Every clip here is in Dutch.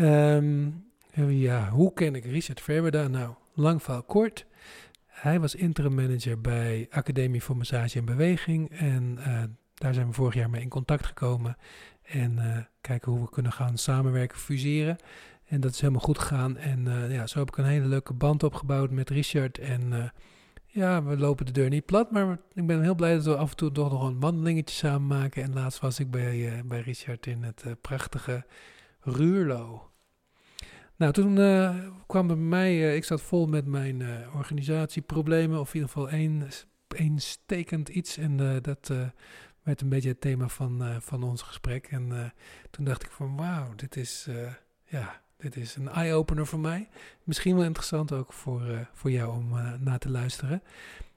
Ehm, ja, hoe ken ik Richard Verwerda? Nou, lang verhaal kort. Hij was interim manager bij Academie voor Massage en Beweging. En uh, daar zijn we vorig jaar mee in contact gekomen. En uh, kijken hoe we kunnen gaan samenwerken, fuseren. En dat is helemaal goed gegaan. En uh, ja, zo heb ik een hele leuke band opgebouwd met Richard. En ja, we lopen de deur niet plat. Maar ik ben heel blij dat we af en toe toch nog een wandelingetje samen maken. En laatst was ik bij, bij Richard in het prachtige Ruurlo. Nou, toen uh, kwam bij mij, uh, ik zat vol met mijn uh, organisatieproblemen, of in ieder geval één, één stekend iets. En dat werd een beetje het thema van, van ons gesprek. En toen dacht ik van, wauw, dit is, ja, dit is een eye-opener voor mij. Misschien wel interessant ook voor, voor jou om na te luisteren.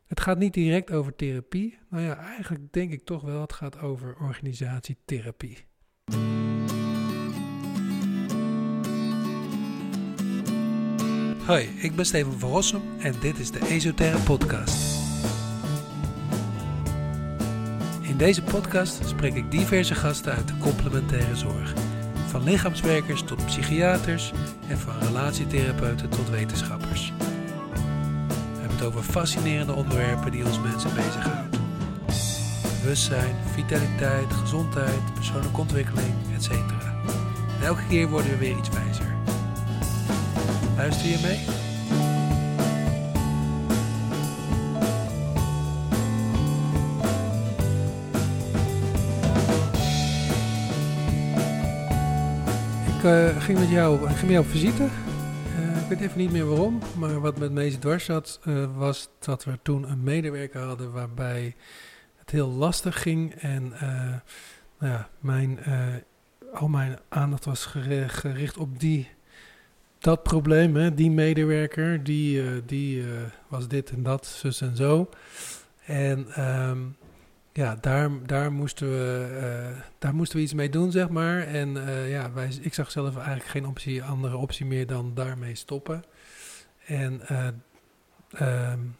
Het gaat niet direct over therapie. Nou ja, eigenlijk denk ik toch wel, het gaat over organisatietherapie. Hoi, ik ben Steven van Rossum en dit is de Esoterre Podcast. In deze podcast spreek ik diverse gasten uit de complementaire zorg. Van lichaamswerkers tot psychiaters en van relatietherapeuten tot wetenschappers. We hebben het over fascinerende onderwerpen die ons mensen bezighouden. Bewustzijn, vitaliteit, gezondheid, persoonlijke ontwikkeling, etc. En elke keer worden we weer iets wijzer. Luister je mee? Ik uh, ging met jou, ging met jou op visite. Uh, ik weet even niet meer waarom, maar wat met me dwars zat, uh, was dat we toen een medewerker hadden waarbij het heel lastig ging. En nou ja, mijn, al mijn aandacht was gericht op die dat probleem, hè, die medewerker, die, uh, die uh, was dit en dat, zus en zo. En um, ja, daar, daar, moesten we, uh, daar moesten we iets mee doen, zeg maar. En ja, wij, ik zag zelf eigenlijk geen optie, andere optie meer dan daarmee stoppen. En um,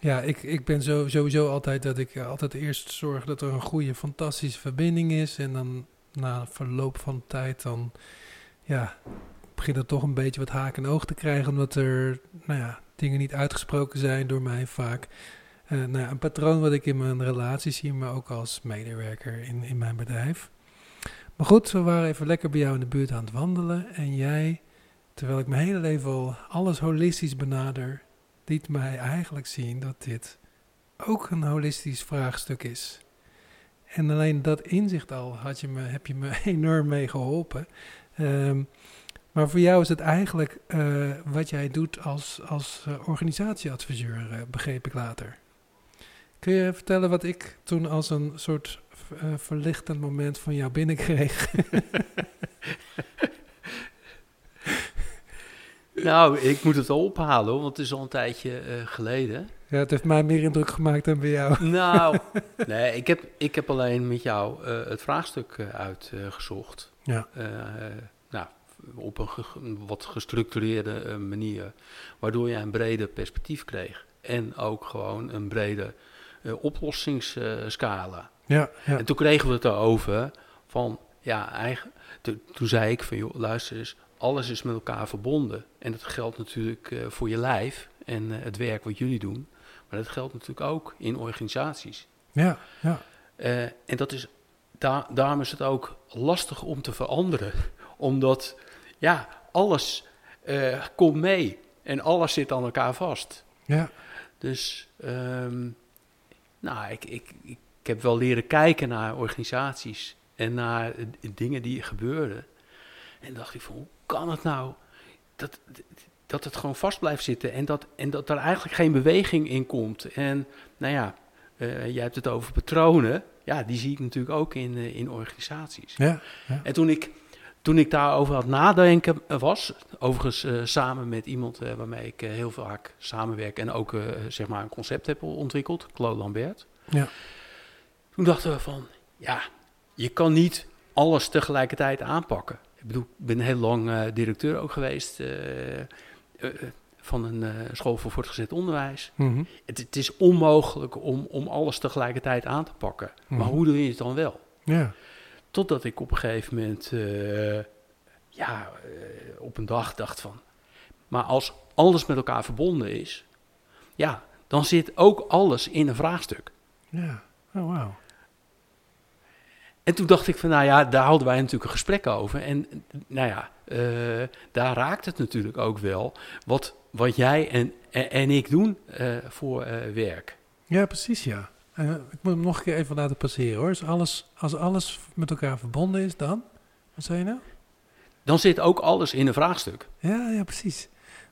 ja, ik, ik ben zo, sowieso altijd dat ik altijd eerst zorg dat er een goede, fantastische verbinding is. En dan na verloop van tijd dan, ja, begint er toch een beetje wat haak en oog te krijgen, omdat er nou ja, dingen niet uitgesproken zijn door mij vaak. Uh, nou een patroon wat ik in mijn relatie zie, maar ook als medewerker in, in mijn bedrijf. Maar goed, we waren even lekker bij jou in de buurt aan het wandelen. En jij, terwijl ik mijn hele leven al alles holistisch benader, liet mij eigenlijk zien dat dit ook een holistisch vraagstuk is. En alleen dat inzicht al had je me, heb je me enorm mee geholpen. Um, maar voor jou is het eigenlijk uh, wat jij doet als, als uh, organisatieadviseur, uh, begreep ik later. Kun je vertellen wat ik toen als een soort verlichtend moment van jou binnenkreeg? nou, ik moet het ophalen, want het is al een tijdje geleden. Ja, het heeft mij meer indruk gemaakt dan bij jou. nou, nee, ik heb, ik heb alleen met jou het vraagstuk uitgezocht. ja op een wat gestructureerde eh, manier. Waardoor je een breder perspectief kreeg. En ook gewoon een brede uh, oplossingsscala. Ja, ja, En toen kregen we het erover van, ja, eigenlijk, toen zei ik van, joh, luister eens, alles is met elkaar verbonden. En dat geldt natuurlijk uh, voor je lijf en het werk wat jullie doen. Maar dat geldt natuurlijk ook in organisaties. Ja, ja. En dat is, daar, daarom is het ook lastig om te veranderen. Omdat ja, alles uh, komt mee en alles zit aan elkaar vast. Ja. Dus, um, nou, ik, ik, ik heb wel leren kijken naar organisaties en naar dingen die gebeuren. En dacht ik van, hoe kan het nou dat, dat het gewoon vast blijft zitten en dat, en dat er eigenlijk geen beweging in komt. En nou ja, uh, jij hebt het over patronen. Ja, die zie ik natuurlijk ook in, uh, in organisaties. Ja, ja. En toen ik toen ik daarover had nadenken was, overigens uh, samen met iemand uh, waarmee ik uh, heel vaak samenwerk en ook zeg maar een concept heb ontwikkeld, Claude Lambert. Ja. Toen dachten we van, ja, je kan niet alles tegelijkertijd aanpakken. Ik bedoel, ik ben heel lang directeur ook geweest van een school voor voortgezet onderwijs. Mm -hmm. het, het, is onmogelijk om, om alles tegelijkertijd aan te pakken. Mm -hmm. Maar hoe doe je het dan wel? Ja. Totdat ik op een gegeven moment uh, ja, eh, op een dag dacht van... Maar als alles met elkaar verbonden is... Ja, dan zit ook alles in een vraagstuk. Ja, oh wauw. En toen dacht ik van, nou ja, daar hadden wij natuurlijk een gesprek over. En nou ja, eh, daar raakt het natuurlijk ook wel wat, wat jij en, en, en ik doen eh, voor eh, werk. Ja, precies ja. Eh, ik moet hem nog een keer even laten passeren hoor. Als alles, als alles met elkaar verbonden is, dan? Wat zei je nou? Dan zit ook alles in een vraagstuk. Ja, ja, precies.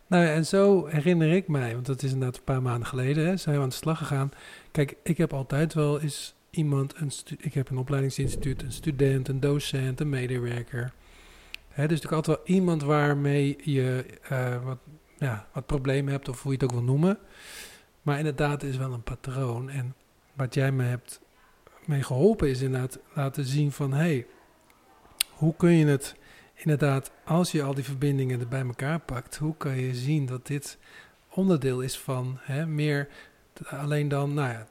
Nou ja, en zo herinner ik mij, want dat is inderdaad een paar maanden geleden, hè, zijn we aan de slag gegaan. Kijk, ik heb altijd wel eens iemand, een ik heb een opleidingsinstituut, een student, een docent, een medewerker. Hè, dus natuurlijk altijd wel iemand waarmee je eh, wat, ja, wat problemen hebt, of hoe je het ook wil noemen. Maar inderdaad, er is wel een patroon. En wat jij me hebt mee geholpen is inderdaad laten zien van... hé, hey, hoe kun je het inderdaad, als je al die verbindingen er bij elkaar pakt... hoe kan je zien dat dit onderdeel is van hè, meer alleen dan... nou ja,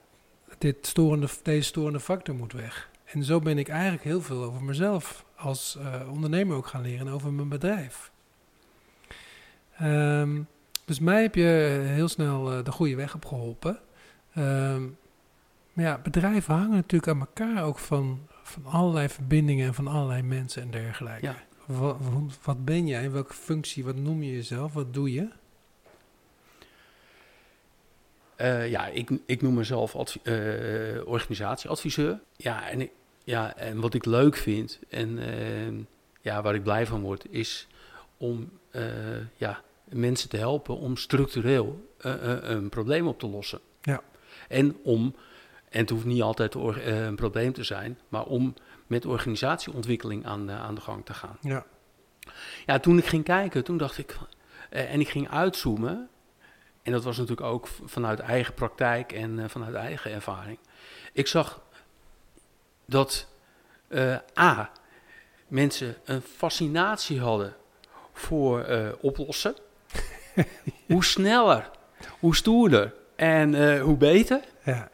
dit storende, deze storende factor moet weg. En zo ben ik eigenlijk heel veel over mezelf als eh, ondernemer ook gaan leren en over mijn bedrijf. Ehm, dus mij heb je heel snel eh, de goede weg op geholpen. Ehm, maar ja, bedrijven hangen natuurlijk aan elkaar ook van, van allerlei verbindingen en van allerlei mensen en dergelijke. Ja. Wat, wat ben jij? In welke functie? Wat noem je jezelf? Wat doe je? Eh, ja, ik, ik noem mezelf eh, organisatieadviseur. Ja en, ik, ja, en wat ik leuk vind en eh, ja, waar ik blij van word, is om eh, ja, mensen te helpen om structureel een probleem op te lossen. Ja. En om, en het hoeft niet altijd eh, een probleem te zijn, maar om met organisatieontwikkeling aan de, aan de gang te gaan. Ja. Ja, toen ik ging kijken, toen dacht ik, eh, en ik ging uitzoomen. En dat was natuurlijk ook vanuit eigen praktijk en eh, vanuit eigen ervaring. Ik zag dat eh, A, mensen een fascinatie hadden voor eh, oplossen. hoe sneller, hoe stoerder en eh, hoe beter. Ja.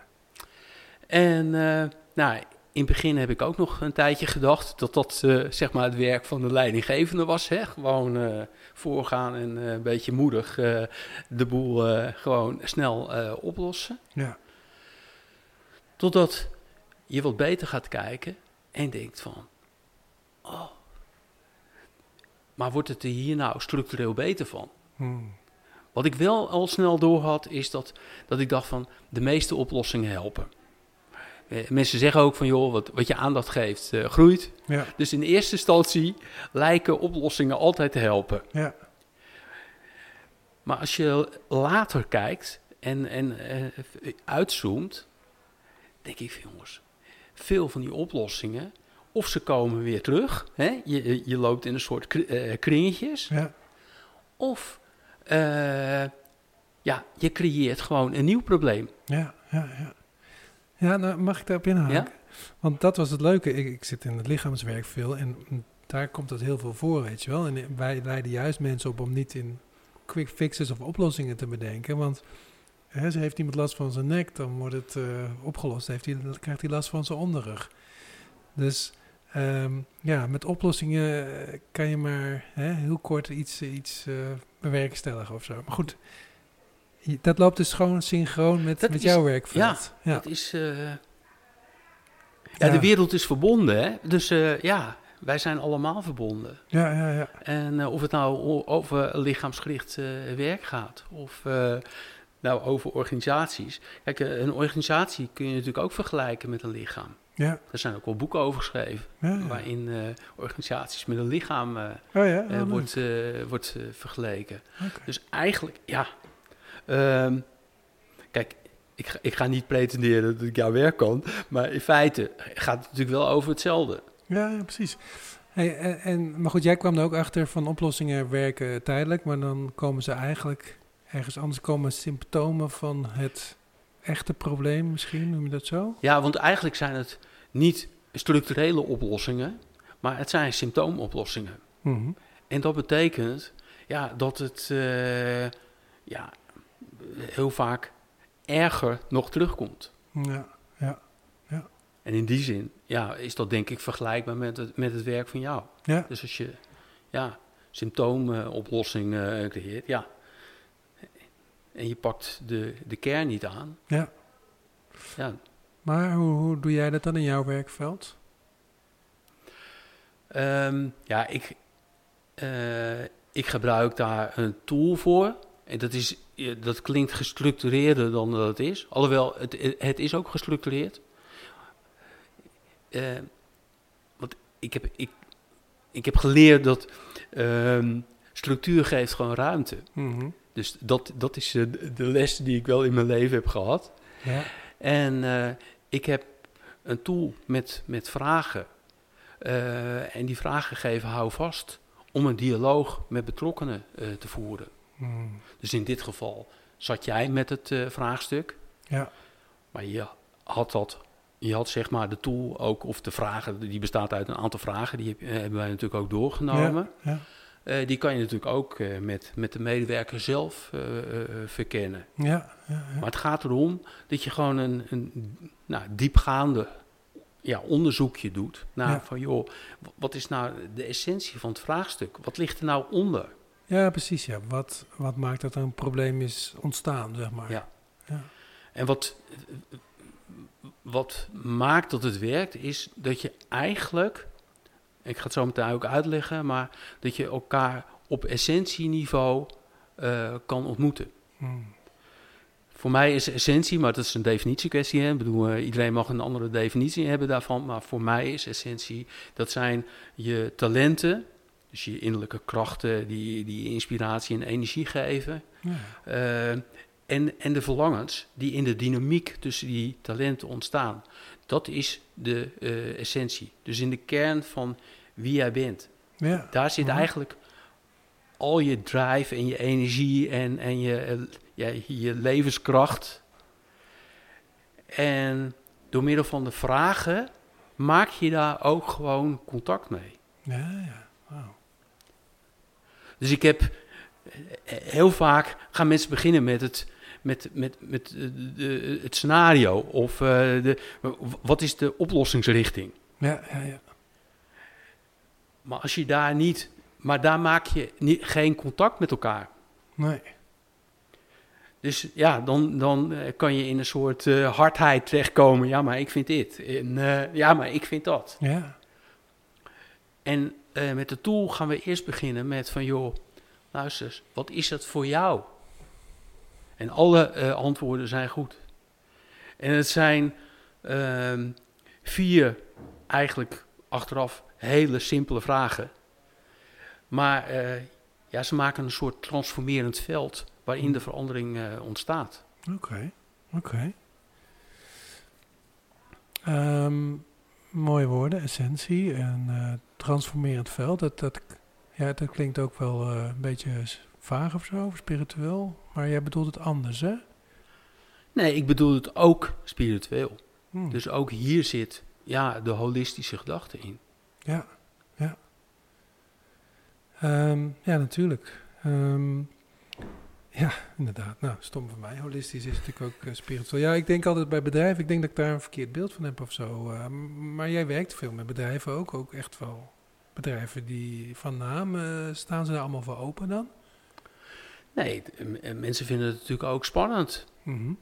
En eh, nou, in het begin heb ik ook nog een tijdje gedacht dat dat eh, zeg maar het werk van de leidinggevende was. Hè? Gewoon eh, voorgaan en een beetje moedig de boel gewoon snel oplossen. Ja. Totdat je wat beter gaat kijken en denkt van, oh, maar wordt het er hier nou structureel beter van? Hmm. Wat ik wel al snel door had, is dat, dat ik dacht van de meeste oplossingen helpen. Eh, mensen zeggen ook van joh, wat, wat je aandacht geeft, eh, groeit. Ja. Dus in eerste instantie lijken oplossingen altijd te helpen. Ja. Maar als je later kijkt en, en eh, uitzoomt, denk ik jongens, veel van die oplossingen, of ze komen weer terug, hè? Je, je loopt in een soort kri- kringetjes, Ja. of ja, je creëert gewoon een nieuw probleem. Ja, ja, ja. Ja, nou mag ik daarop inhaken? Ja? Want dat was het leuke. Ik, ik zit in het lichaamswerk veel en mm, daar komt dat heel veel voor, weet je wel. En wij leiden juist mensen op om niet in quick fixes of oplossingen te bedenken. Want hè, ze heeft iemand last van zijn nek, dan wordt het eh, opgelost. Heeft hij, dan krijgt hij last van zijn onderrug. Dus ehm, ja, met oplossingen eh, kan je maar hè, heel kort iets, iets eh, bewerkstelligen of zo. Maar goed, dat loopt dus gewoon synchroon met, Dat met is- jouw werkveld. Ja, Dat is, eh, ja, de wereld is verbonden, hè? Dus eh, ja, wij zijn allemaal verbonden. ja, ja, ja. En eh, of het nou over lichaamsgericht eh, werk gaat of eh, nou over organisaties. Kijk, een organisatie kun je natuurlijk ook vergelijken met een lichaam. ja, Er zijn ook wel boeken over geschreven ja, ja. waarin eh, organisaties met een lichaam eh, Oh ja, oh, wordt, eh, wordt vergeleken. Oké. Dus eigenlijk, ja. Ehm, kijk, ik ga, ik ga niet pretenderen dat ik jouw werk kan, maar in feite gaat het natuurlijk wel over hetzelfde. Ja, ja, precies. Hey, en, en, maar goed, jij kwam er ook achter van oplossingen werken tijdelijk, maar dan komen ze eigenlijk ergens anders komen symptomen van het echte probleem misschien, noem je dat zo? Ja, want eigenlijk zijn het niet structurele oplossingen, maar het zijn symptoomoplossingen. Mhm. En dat betekent ja, dat het eh, ja, heel vaak erger nog terugkomt. Ja, ja, En in die zin ja, is dat denk ik vergelijkbaar met het, met het werk van jou. ja, Dus als je ja, symptoomoplossing eh, creëert. Ja. En je pakt de, de kern niet aan. Ja. Ja, Maar hoe, hoe doe jij dat dan in jouw werkveld? Ehm, ja, ik, eh, ik gebruik daar een tool voor. En dat, is, dat klinkt gestructureerder dan dat het is. Alhoewel, het, het is ook gestructureerd. Eh, want ik heb, ik, ik heb geleerd dat ehm, structuur geeft gewoon ruimte. Mhm. Dus dat, dat is eh, de, de les die ik wel in mijn leven heb gehad. Ja. En eh, ik heb een tool met, met vragen. En die vragen geven hou vast om een dialoog met betrokkenen te voeren. Mhm. Dus in dit geval zat jij met het eh, vraagstuk. Ja. Maar je had dat, je had zeg maar de tool ook, of de vragen, die bestaat uit een aantal vragen, die heb- eh, hebben wij natuurlijk ook doorgenomen. Ja. Eh, die kan je natuurlijk ook met, met de medewerker zelf verkennen. Ja. Ja. ja. Maar het gaat erom dat je gewoon een, een nou, diepgaande ja, onderzoekje doet. Naar Ja. van joh, wat is nou de essentie van het vraagstuk? Wat ligt er nou onder? Ja, precies. Ja. Wat, wat maakt dat er een probleem is ontstaan, zeg maar. Ja. Ja. En wat, wat maakt dat het werkt, is dat je eigenlijk, ik ga het zo meteen ook uitleggen, maar dat je elkaar op essentieniveau eh, kan ontmoeten. Mhm. Voor mij is essentie, maar dat is een definitiekwestie. Hè? Ik bedoel, eh, iedereen mag een andere definitie hebben daarvan. Maar voor mij is essentie, dat zijn je talenten. Dus je innerlijke krachten die, die inspiratie en energie geven. Ja. Eh, en, en de verlangens die in de dynamiek tussen die talenten ontstaan. Dat is de eh, essentie. Dus in de kern van wie jij bent. Ja. Daar zit Mhm. eigenlijk al je drive en je energie en, en je, ja, je levenskracht. En door middel van de vragen maak je daar ook gewoon contact mee. Ja, ja. Dus ik heb eh, heel vaak gaan mensen beginnen met het, met, met, met eh, de, het scenario of eh, de, wat is de oplossingsrichting. Ja, ja, ja. Maar als je daar niet, maar daar maak je niet, geen contact met elkaar. Nee. Dus ja, dan, dan kan je in een soort hardheid terechtkomen. Ja, maar ik vind dit. En, ja, maar ik vind dat. Ja. En eh, met de tool gaan we eerst beginnen met van... joh, luister eens, wat is dat voor jou? En alle eh, antwoorden zijn goed. En het zijn ehm, vier eigenlijk achteraf hele simpele vragen. Maar eh, ja, ze maken een soort transformerend veld... waarin de verandering ontstaat. Oké. Oké. Ehm, mooie woorden, essentie en eh, transformerend veld. Dat, dat, ja, dat klinkt ook wel eh, een beetje vaag of zo, of spiritueel. Maar jij bedoelt het anders, hè? Nee, ik bedoel het ook spiritueel. Hm. Dus ook hier zit ja, de holistische gedachte in. Ja, ja. Ehm, ja, natuurlijk. Ehm, ja, inderdaad. Nou, stom van mij. Holistisch is natuurlijk ook eh, spiritueel. Ja, ik denk altijd bij bedrijven, ik denk dat ik daar een verkeerd beeld van heb of zo. eh, maar jij werkt veel met bedrijven ook, ook echt wel bedrijven die van naam, eh, staan ze daar allemaal voor open dan? Nee, mensen vinden het natuurlijk ook spannend. Mhm.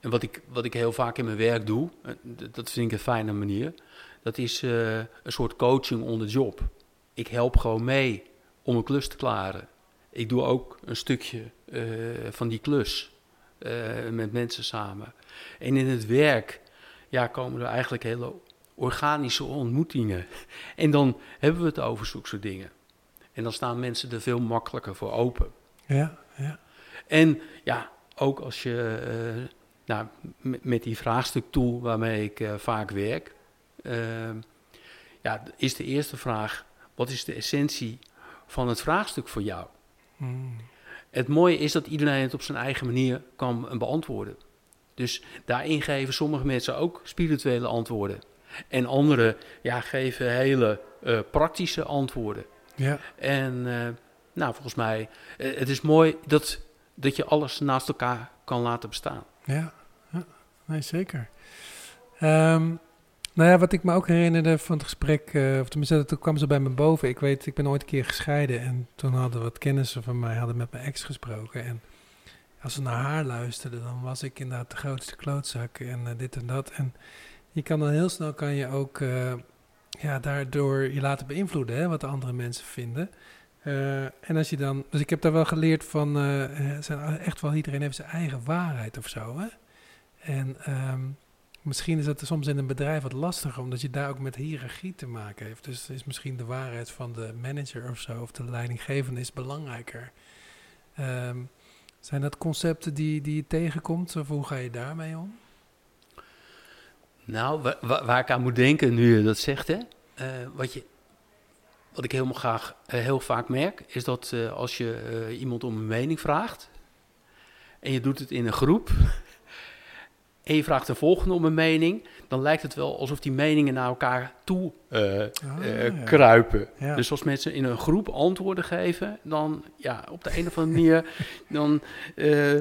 En wat ik, wat ik heel vaak in mijn werk doe, dat vind ik een fijne manier, dat is een soort coaching on the job. Ik help gewoon mee om een klus te klaren. Ik doe ook een stukje eh, van die klus eh, met mensen samen. En in het werk ja, komen er eigenlijk hele organische ontmoetingen. En dan hebben we het over zulke soort dingen. En dan staan mensen er veel makkelijker voor open. Ja, ja. En ja, ook als je eh, nou, met, die vraagstuk tool waarmee ik vaak werk, eh, ja, is de eerste vraag: wat is de essentie van het vraagstuk voor jou? Het mooie is dat iedereen het op zijn eigen manier kan beantwoorden. Dus daarin geven sommige mensen ook spirituele antwoorden. En anderen ja, geven hele eh, praktische antwoorden. Ja, En eh, nou, volgens mij, eh, het is mooi dat, dat je alles naast elkaar kan laten bestaan. ja, ja. Nee, zeker. Ehm, Nou ja, wat ik me ook herinnerde van het gesprek, uh, of tenminste, toen kwam ze bij me boven. Ik weet, ik ben ooit een keer gescheiden en toen hadden wat kennissen van mij hadden met mijn ex gesproken. En als ze naar haar luisterden, dan was ik inderdaad de grootste klootzak en uh, dit en dat. En je kan dan heel snel, kan je ook uh, ja, daardoor je laten beïnvloeden, hè, wat de andere mensen vinden. en als je dan, dus ik heb daar wel geleerd van, zijn echt wel iedereen heeft zijn eigen waarheid of zo. Hè? En um, Misschien is dat soms in een bedrijf wat lastiger, omdat je daar ook met hiërarchie te maken heeft. Dus is misschien de waarheid van de manager of zo, of de leidinggevende is belangrijker. Um, zijn dat concepten die, die je tegenkomt, of hoe ga je daarmee om? Nou, waar, ik aan moet denken nu je dat zegt, hè, uh, wat, je, wat ik helemaal graag uh, heel vaak merk, is dat uh, als je iemand om een mening vraagt en je doet het in een groep en je vraagt de volgende om een mening, dan lijkt het wel alsof die meningen naar elkaar toe uh, uh, kruipen. Ja. Dus als mensen in een groep antwoorden geven, dan ja, op de een of andere manier, dan. Uh,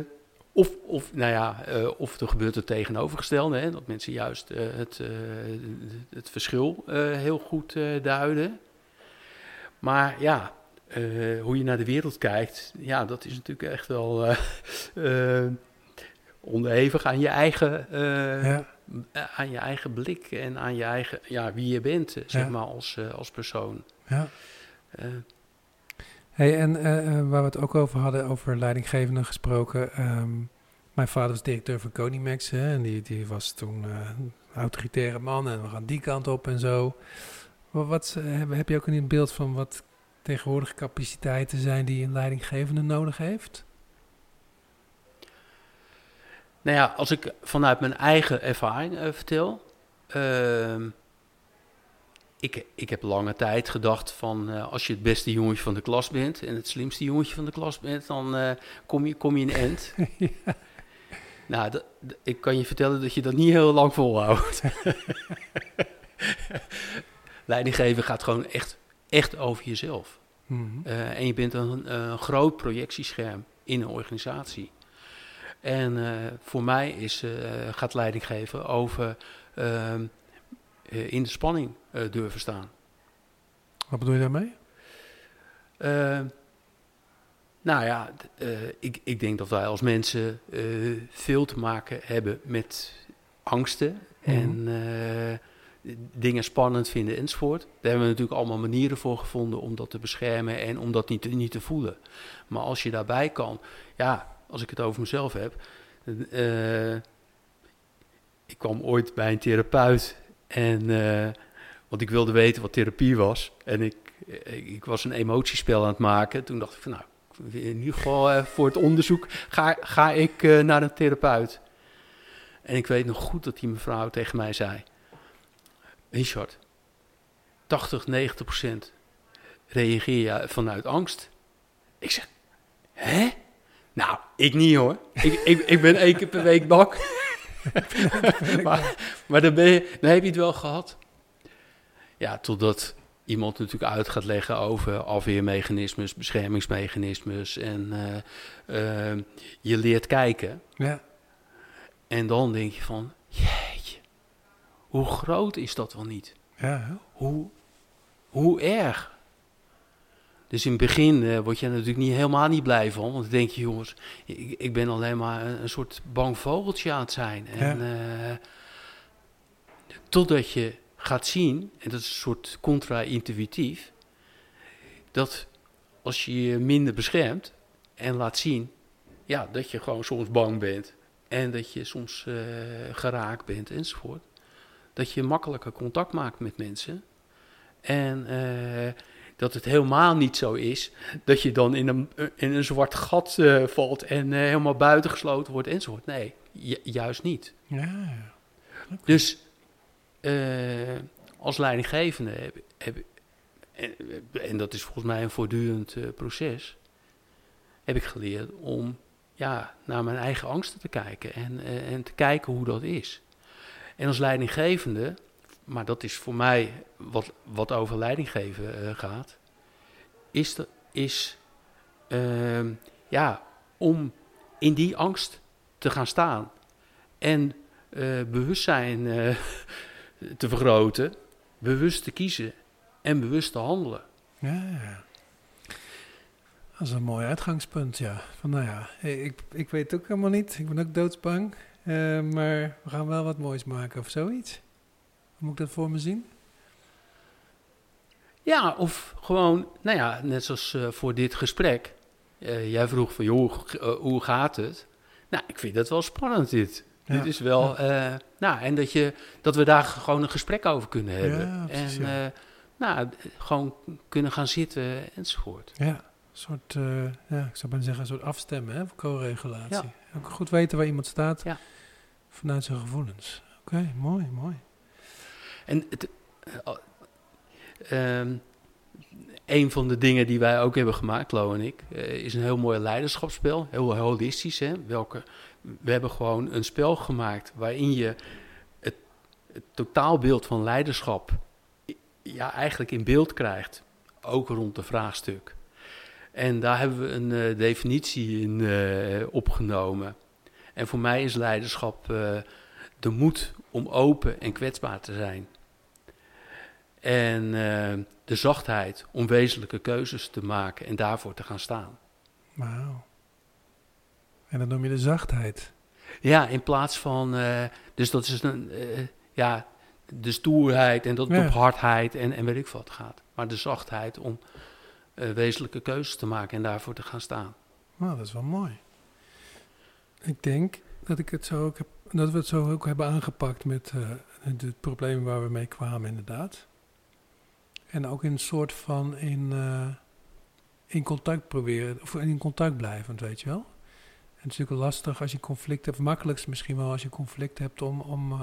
of, of, nou ja, of er gebeurt het tegenovergestelde, hè, dat mensen juist het, het verschil heel goed duiden. Maar ja, hoe je naar de wereld kijkt, ja, dat is natuurlijk echt wel onderhevig aan je eigen, uh, ja. aan je eigen blik en aan je eigen, ja, wie je bent, zeg ja. maar, als, uh, als persoon. Ja. Uh. Hey, en waar we het ook over hadden, over leidinggevenden gesproken. Um, mijn vader was directeur van Konimax hè, en die, die was toen een autoritaire man en we gaan die kant op en zo. Wat, wat heb je ook een beeld van wat tegenwoordig capaciteiten zijn die een leidinggevende nodig heeft? Nou ja, als ik vanuit mijn eigen ervaring uh, vertel. Uh, ik, ik heb lange tijd gedacht van uh, als je het beste jongetje van de klas bent en het slimste jongetje van de klas bent, dan uh, kom, je, kom je in end. ja. Nou, dat, ik kan je vertellen dat je dat niet heel lang volhoudt. Leidinggeven gaat gewoon echt, echt over jezelf. Mm -hmm. en je bent een, een groot projectiescherm in een organisatie. En uh, voor mij is, uh, gaat leiding geven over uh, in de spanning durven staan. Wat bedoel je daarmee? nou ja, ik, ik denk dat wij als mensen veel te maken hebben met angsten mm -hmm. en dingen spannend vinden enzovoort. Daar hebben we natuurlijk allemaal manieren voor gevonden om dat te beschermen en om dat niet, niet te voelen. Maar als je daarbij kan, ja, als ik het over mezelf heb. Uh, ik kwam ooit bij een therapeut en uh, want ik wilde weten wat therapie was. En ik, ik, was een emotiespel aan het maken. Toen dacht ik van nou, in ieder geval uh, voor het onderzoek ga, ga ik naar een therapeut. En ik weet nog goed dat die mevrouw tegen mij zei: Richard, 80, 90 procent reageer je vanuit angst. Ik zeg, hè? Nou, ik niet hoor. ik, ik, ik ben één keer per week bak. maar maar dan, ben je, dan heb je het wel gehad. Ja, totdat iemand natuurlijk uit gaat leggen over afweermechanismes, beschermingsmechanismes. En uh, uh, je leert kijken. Ja. En dan denk je van, jeetje, hoe groot is dat wel niet? Ja. Hoe, hoe erg? Dus in het begin uh, word je natuurlijk niet, helemaal niet blij van. Want dan denk je, jongens, ik, ik ben alleen maar een, een, soort bang vogeltje aan het zijn. En, uh, totdat je gaat zien, en dat is een soort contra-intuïtief, dat als je je minder beschermt en laat zien, ja, dat je gewoon soms bang bent. En dat je soms uh, geraakt bent enzovoort. Dat je makkelijker contact maakt met mensen. En dat het helemaal niet zo is dat je dan in een, in een zwart gat uh, valt en uh, helemaal buitengesloten wordt enzovoort. Nee, ju juist niet. Ja, okay. Dus uh, als leidinggevende heb, heb en, en, dat is volgens mij een voortdurend proces, heb ik geleerd om ja, naar mijn eigen angsten te kijken en, en te kijken hoe dat is. En als leidinggevende maar dat is voor mij wat, wat over leidinggeven uh, gaat, is, is uh, ja, om in die angst te gaan staan en uh, bewustzijn te vergroten, bewust te kiezen en bewust te handelen. Ja. Dat is een mooi uitgangspunt, ja. Van nou ja, ik, ik weet ook helemaal niet. Ik ben ook doodsbang. Maar we gaan wel wat moois maken of zoiets. Moet ik dat voor me zien? Ja, of gewoon, nou ja, net zoals uh, voor dit gesprek. Uh, jij vroeg van, joh, hoe gaat het? Nou, ik vind dat wel spannend dit. Ja. Dit is wel, ja. nou, en dat, je, dat we daar gewoon een gesprek over kunnen hebben. Ja, precies, en nou, gewoon kunnen gaan zitten enzovoort. Ja, een soort, ja, ik zou bijna zeggen, een soort afstemmen, hè, co-regulatie. Ja. Ook goed weten waar iemand staat ja. vanuit zijn gevoelens. Oké, okay, mooi, mooi. En het, uh, um, een van de dingen die wij ook hebben gemaakt, Lo en ik, uh, is een heel mooi leiderschapsspel. Heel holistisch, hè. Welke, we hebben gewoon een spel gemaakt waarin je het, totaalbeeld van leiderschap ja, eigenlijk in beeld krijgt. Ook rond het vraagstuk. En daar hebben we een uh, definitie in opgenomen. En voor mij is leiderschap de moed om open en kwetsbaar te zijn. En de zachtheid om wezenlijke keuzes te maken en daarvoor te gaan staan. Wauw. En dan noem je de zachtheid. Ja, in plaats van. dus dat is een. ja, de stoerheid en dat het ja. op hardheid en, en weet ik wat gaat. Maar de zachtheid om wezenlijke keuzes te maken en daarvoor te gaan staan. Nou, dat is wel mooi. Ik denk dat, ik het zo ook heb, dat we het zo ook hebben aangepakt met het probleem waar we mee kwamen, inderdaad. En ook in een soort van in, uh, in contact proberen, of in contact blijven, weet je wel. En het is natuurlijk lastig als je conflict hebt, makkelijkst misschien wel als je conflict hebt om, om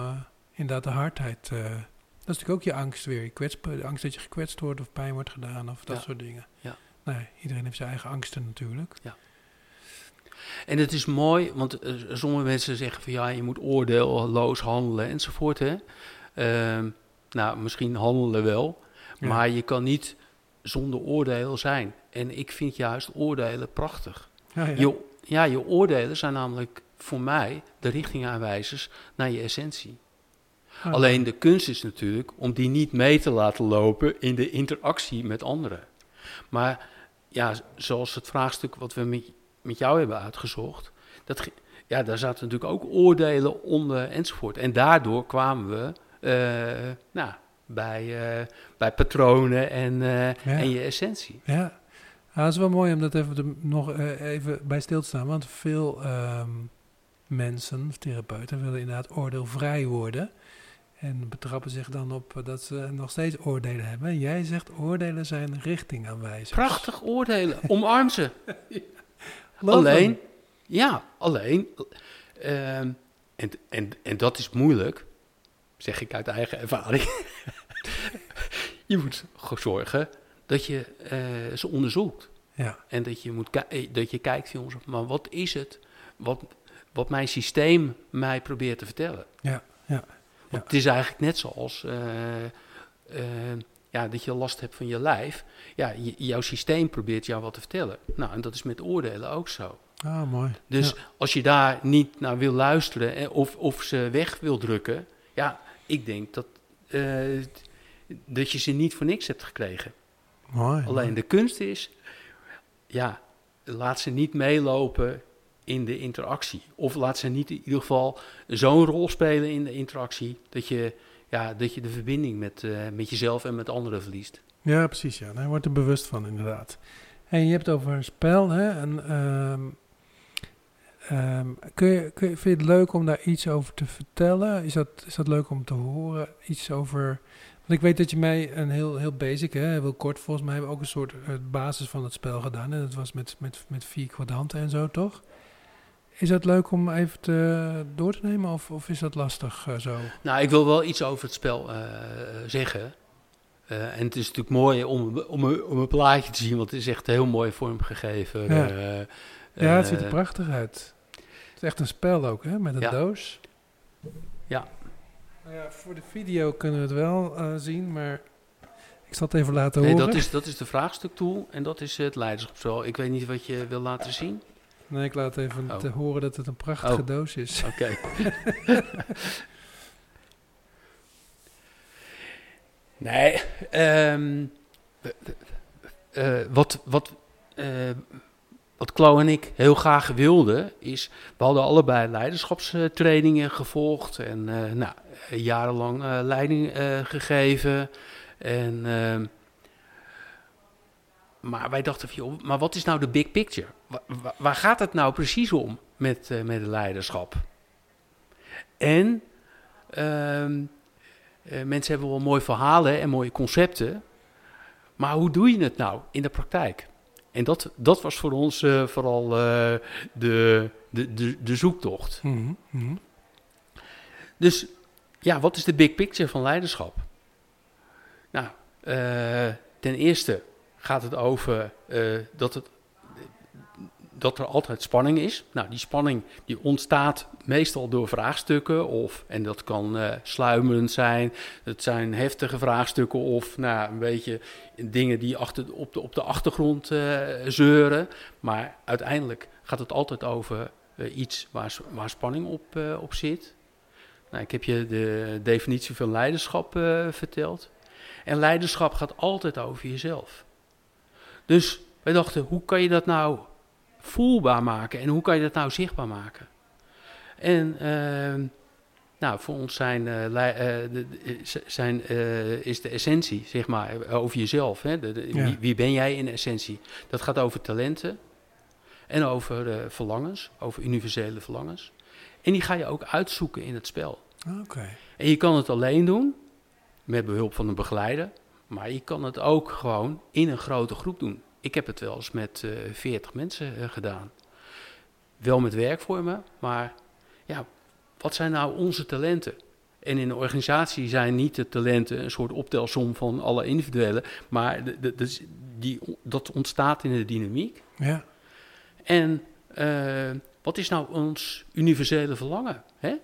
inderdaad de hardheid. Uh, dat is natuurlijk ook je angst weer. Je kwets, de angst dat je gekwetst wordt of pijn wordt gedaan of dat ja. soort dingen. Ja. Nee, iedereen heeft zijn eigen angsten natuurlijk. Ja. En het is mooi, want sommige mensen zeggen van ja, je moet oordeelloos handelen enzovoort. Hè? Uh, nou, misschien handelen wel, ja. maar je kan niet zonder oordeel zijn. En ik vind juist oordelen prachtig. Ja, ja. Je, ja, je oordelen zijn namelijk voor mij de richtingaanwijzers naar je essentie. Oh. Alleen de kunst is natuurlijk om die niet mee te laten lopen in de interactie met anderen. Maar ja, zoals het vraagstuk wat we met, met jou hebben uitgezocht, dat, ja, daar zaten natuurlijk ook oordelen onder enzovoort. En daardoor kwamen we uh, nou, bij, uh, bij patronen en, uh, Ja. en je essentie. Ja, Ja, dat is wel mooi om dat even nog eh, even bij stil te staan. Want veel ehm, mensen, of therapeuten, willen inderdaad oordeelvrij worden. En betrappen zich dan op eh, dat ze nog steeds oordelen hebben. En jij zegt oordelen zijn richtingaanwijzers. Prachtig oordelen, omarm ze. Alleen, ja, alleen, ehm, en, en, en dat is moeilijk, zeg ik uit eigen ervaring. je moet zorgen dat je eh, ze onderzoekt. Ja, En dat je, moet eh, dat je kijkt, jongens, maar wat is het wat, wat mijn systeem mij probeert te vertellen? ja, ja. Want het is eigenlijk net zoals eh, ja, dat je last hebt van je lijf. Ja, jouw systeem probeert jou wat te vertellen. Nou, en dat is met oordelen ook zo. Ah, mooi. Dus Ja. als je daar niet naar wil luisteren of, of ze weg wil drukken, ja, ik denk dat, dat je ze niet voor niks hebt gekregen. Mooi. Alleen mooi. de kunst is, ja, laat ze niet meelopen in de interactie. Of laat ze niet in ieder geval zo'n rol spelen in de interactie dat je, ja, dat je de verbinding met, eh, met jezelf en met anderen verliest. Ja, precies. Ja. Daar wordt er bewust van, inderdaad. En je hebt het over een spel, hè? En, ehm, ehm, kun je, kun je, vind je het leuk om daar iets over te vertellen? Is dat, is dat leuk om te horen? Iets over. Want ik weet dat je mij een heel, heel basic, hè, heel kort volgens mij, hebben we ook een soort eh, basis van het spel gedaan. En dat was met, met, met vier kwadranten en zo, toch? Is dat leuk om even te, door te nemen of, of is dat lastig eh, zo? Nou, ik wil wel iets over het spel eh, zeggen. En het is natuurlijk mooi om, om, een- om een plaatje te zien, want het is echt heel mooi vormgegeven. Ja. Ja, het ziet er prachtig uit. Het is echt een spel ook, hè? Met een Ja. doos. Ja. Nou ja, voor de video kunnen we het wel eh, zien, maar ik zal het even laten Nee, horen. dat is, dat is de vraagstuktool en dat is het leiderschapsspel. Ik weet niet wat je wil laten zien. Nee, ik laat even Oh. te horen dat het een prachtige Oh. doos is. Oké. Nee, ehm, eh, wat, wat, eh, wat Klo en ik heel graag wilden, is... We hadden allebei leiderschapstrainingen gevolgd en eh, nou, jarenlang eh, leiding eh, gegeven. En, ehm, maar wij dachten joh, maar wat is nou de big picture? Wa- wa- waar gaat het nou precies om met, met leiderschap? En ehm, eh, mensen hebben wel mooie verhalen en mooie concepten. Maar hoe doe je het nou in de praktijk? En dat, dat was voor ons eh, vooral eh, de, de, de, de zoektocht. Mhm, mhm. Dus ja, wat is de big picture van leiderschap? Nou, eh, ten eerste gaat het over dat, het, dat er altijd spanning is. Nou, die spanning die ontstaat meestal door vraagstukken. Of, en dat kan eh, sluimerend zijn. Het zijn heftige vraagstukken of nou, een beetje dingen die achter, op, de, op de achtergrond eh, zeuren. Maar uiteindelijk gaat het altijd over eh, iets waar, waar spanning op, op zit. Nou, ik heb je de definitie van leiderschap verteld. En leiderschap gaat altijd over jezelf. Dus wij dachten, hoe kan je dat nou voelbaar maken en hoe kan je dat nou zichtbaar maken? En ehm, nou, voor ons zijn, eh, eh, zijn, eh, is de essentie, zeg maar, over jezelf. Hè? De, de- Ja. wie, wie ben jij in essentie? Dat gaat over talenten en over verlangens, over universele verlangens. En die ga je ook uitzoeken in het spel. Oké. En je kan het alleen doen, met behulp van een begeleider. Maar je kan het ook gewoon in een grote groep doen. Ik heb het wel eens met eh 40 mensen eh, gedaan. Wel met werkvormen, maar ja, wat zijn nou onze talenten? En in een organisatie zijn niet de talenten een soort optelsom van alle individuele, maar de, de, de- die, dat ontstaat in de dynamiek. Ja. En eh, wat is nou ons universele verlangen? Hè?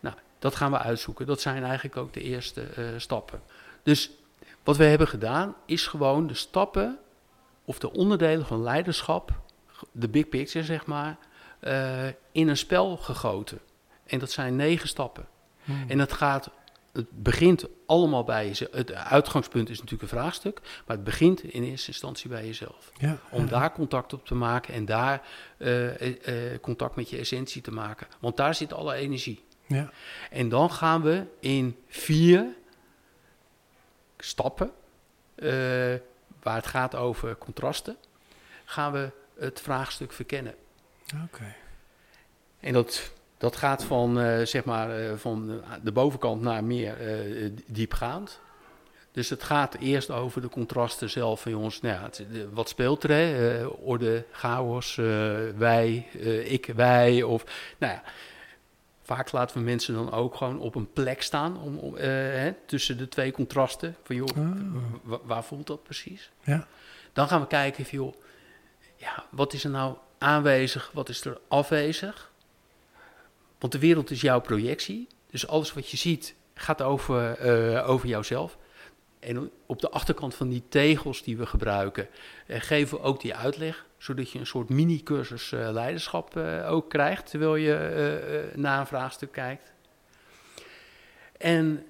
Nou, dat gaan we uitzoeken. Dat zijn eigenlijk ook de eerste stappen. Dus wat we hebben gedaan is gewoon de stappen of de onderdelen van leiderschap, de big picture zeg maar, eh, in een spel gegoten. En dat zijn negen stappen. Mhm. En het gaat, het begint allemaal bij jezelf. Het uitgangspunt is natuurlijk een vraagstuk, maar het begint in eerste instantie bij jezelf. ja. Om ja. daar contact op te maken en daar eh, eh, contact met je essentie te maken. Want daar zit alle energie. Ja. En dan gaan we in vier stappen, waar het gaat over contrasten, gaan we het vraagstuk verkennen. Oké. En dat, dat gaat van, eh, zeg maar, eh, van de bovenkant naar meer eh, diepgaand. Dus het gaat eerst over de contrasten zelf van jongens, nou ja, het- de- wat speelt er? Hè? Orde, chaos, wij, ik, wij. Of, nou ja, vaak laten we mensen dan ook gewoon op een plek staan om, om, eh, hè, tussen de twee contrasten. Van joh, Ah. wa- waar voelt dat precies? Ja. Dan gaan we kijken van joh, ja, wat is er nou aanwezig, wat is er afwezig? Want de wereld is jouw projectie. Dus alles wat je ziet gaat over, eh, over jouzelf. En op de achterkant van die tegels die we gebruiken, eh, geven we ook die uitleg. Zodat je een soort mini-cursus eh, leiderschap eh, ook krijgt. Terwijl je eh, naar een vraagstuk kijkt. En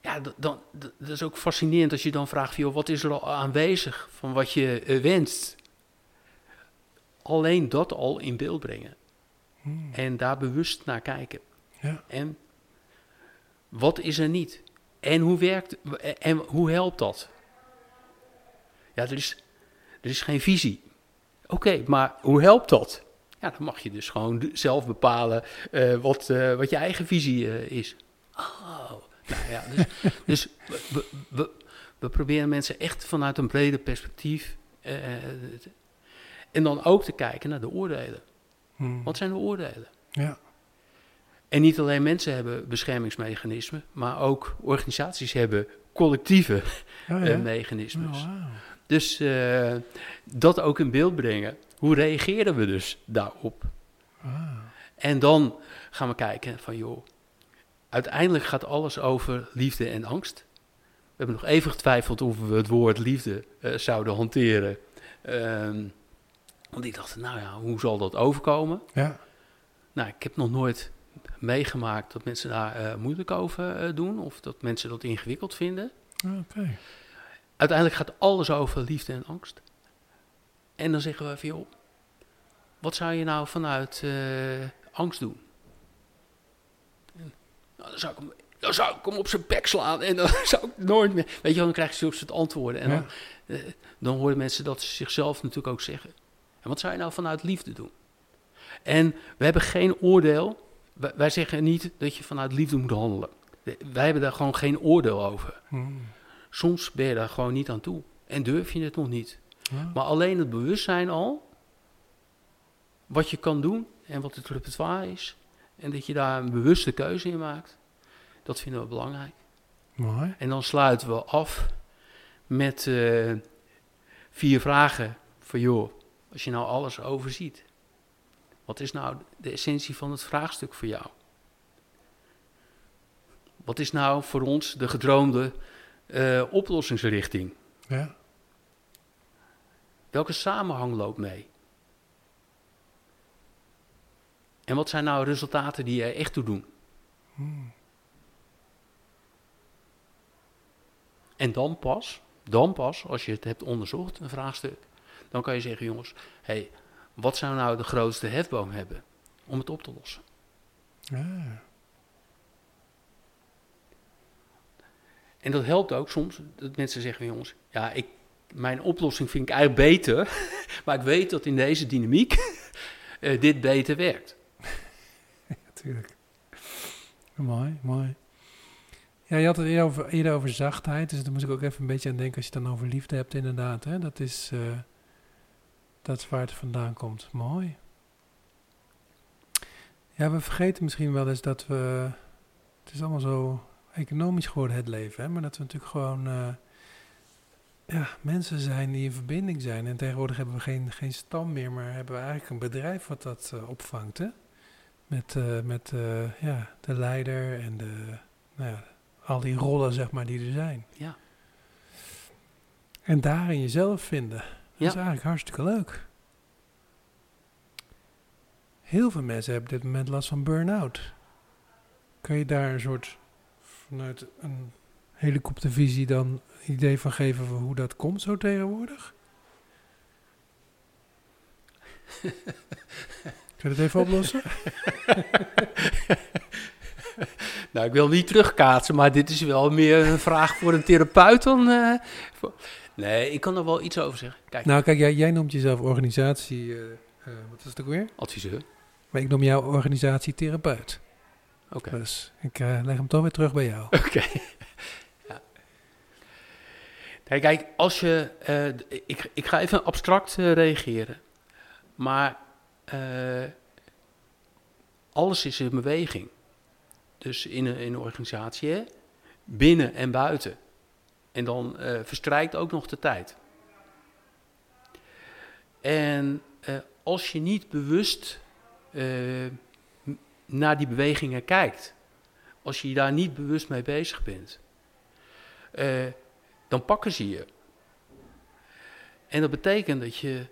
ja, dan, dat is ook fascinerend als je dan vraagt: joh, wat is er al aanwezig van wat je wenst? Alleen dat al in beeld brengen. Mhm. En daar bewust naar kijken. Ja. En wat is er niet? En hoe werkt en hoe helpt dat? Ja, er is, er is geen visie. Oké, maar hoe helpt dat? Ja, dan mag je dus gewoon zelf bepalen eh, wat, eh, wat je eigen visie eh, is. Oh, nou ja, dus, dus we, we, proberen mensen echt vanuit een breder perspectief. te- en dan ook te kijken naar de oordelen. Mhm. Wat zijn de oordelen? Ja. En niet alleen mensen hebben beschermingsmechanismen, maar ook organisaties hebben collectieve Oh, ja. mechanismes. Oh, wauw. Dus eh, dat ook in beeld brengen. Hoe reageren we dus daarop? Ah. En dan gaan we kijken van joh, uiteindelijk gaat alles over liefde en angst. We hebben nog even getwijfeld of we het woord liefde eh, zouden hanteren. Ehm, want ik dacht, nou ja, hoe zal dat overkomen? Ja. Nou, ik heb nog nooit meegemaakt dat mensen daar eh, moeilijk over doen of dat mensen dat ingewikkeld vinden. Oké. Uiteindelijk gaat alles over liefde en angst. En dan zeggen we van, joh, wat zou je nou vanuit eh, angst doen? En, nou, dan, zou ik hem, dan zou ik hem op zijn bek slaan en dan zou ik nooit meer... Weet je wel, dan krijg je zulke soort antwoorden. En Ja. dan, eh, dan horen mensen dat zichzelf natuurlijk ook zeggen. En wat zou je nou vanuit liefde doen? En we hebben geen oordeel. Wij, wij zeggen niet dat je vanuit liefde moet handelen. Wij hebben daar gewoon geen oordeel over. Hmm. Soms ben je daar gewoon niet aan toe. En durf je het nog niet. Ja. Maar alleen het bewustzijn al, wat je kan doen en wat het repertoire is, en dat je daar een bewuste keuze in maakt, dat vinden we belangrijk. Mooi. En dan sluiten we af met eh, vier vragen van joh, als je nou alles overziet, wat is nou de essentie van het vraagstuk voor jou? Wat is nou voor ons de gedroomde eh, oplossingsrichting? Ja. Welke samenhang loopt mee? En wat zijn nou resultaten die er echt toe doen? Hmm. En dan pas, dan pas, als je het hebt onderzocht, een vraagstuk, dan kan je zeggen, jongens, hey, wat zou nou de grootste hefboom hebben om het op te lossen? Ja. En dat helpt ook soms, dat mensen zeggen, jongens, ja, ik, mijn oplossing vind ik eigenlijk beter, maar ik weet dat in deze dynamiek eh, dit beter werkt. Natuurlijk. Mooi, mooi. Ja, je had het eerder over, eerder over zachtheid, dus daar moest ik ook even een beetje aan denken als je het dan over liefde hebt, inderdaad. Hè? Dat, is, eh, dat is waar het vandaan komt. Mooi. Ja, we vergeten misschien wel eens dat we. Het is allemaal zo economisch geworden, het leven, hè? maar dat we natuurlijk gewoon. eh, ja, mensen zijn die in verbinding zijn. En tegenwoordig hebben we geen, geen stam meer, maar hebben we eigenlijk een bedrijf wat dat eh, opvangt. Hè? Met, eh, met ja, de leider en de, nou ja, al die rollen zeg maar, die er zijn. Ja. En daarin jezelf vinden. Dat Ja. is eigenlijk hartstikke leuk. Heel veel mensen hebben op dit moment last van burn-out. Kan je daar een soort vanuit een helikoptervisie dan een idee van geven van hoe dat komt zo tegenwoordig? Kun je dat even oplossen? Nou, ik wil niet terugkaatsen, maar dit is wel meer een vraag voor een therapeut dan... eh, voor- Nee, ik kan er wel iets over zeggen. Kijk, Nou, kijk, jij, jij noemt jezelf organisatie. eh, eh, wat is het ook weer? adviseur. Maar ik noem jou organisatie Dus ik eh, leg hem toch weer terug bij jou. Oké. ja. Nee, kijk, als je. eh, ik, ik ga even abstract eh, reageren. Maar. alles is in beweging. Dus in een, in een organisatie, hè? binnen en buiten. En dan verstrijkt ook nog de tijd. En als je niet bewust naar die bewegingen kijkt, als je daar niet bewust mee bezig bent, eh, dan pakken ze je. En dat betekent dat je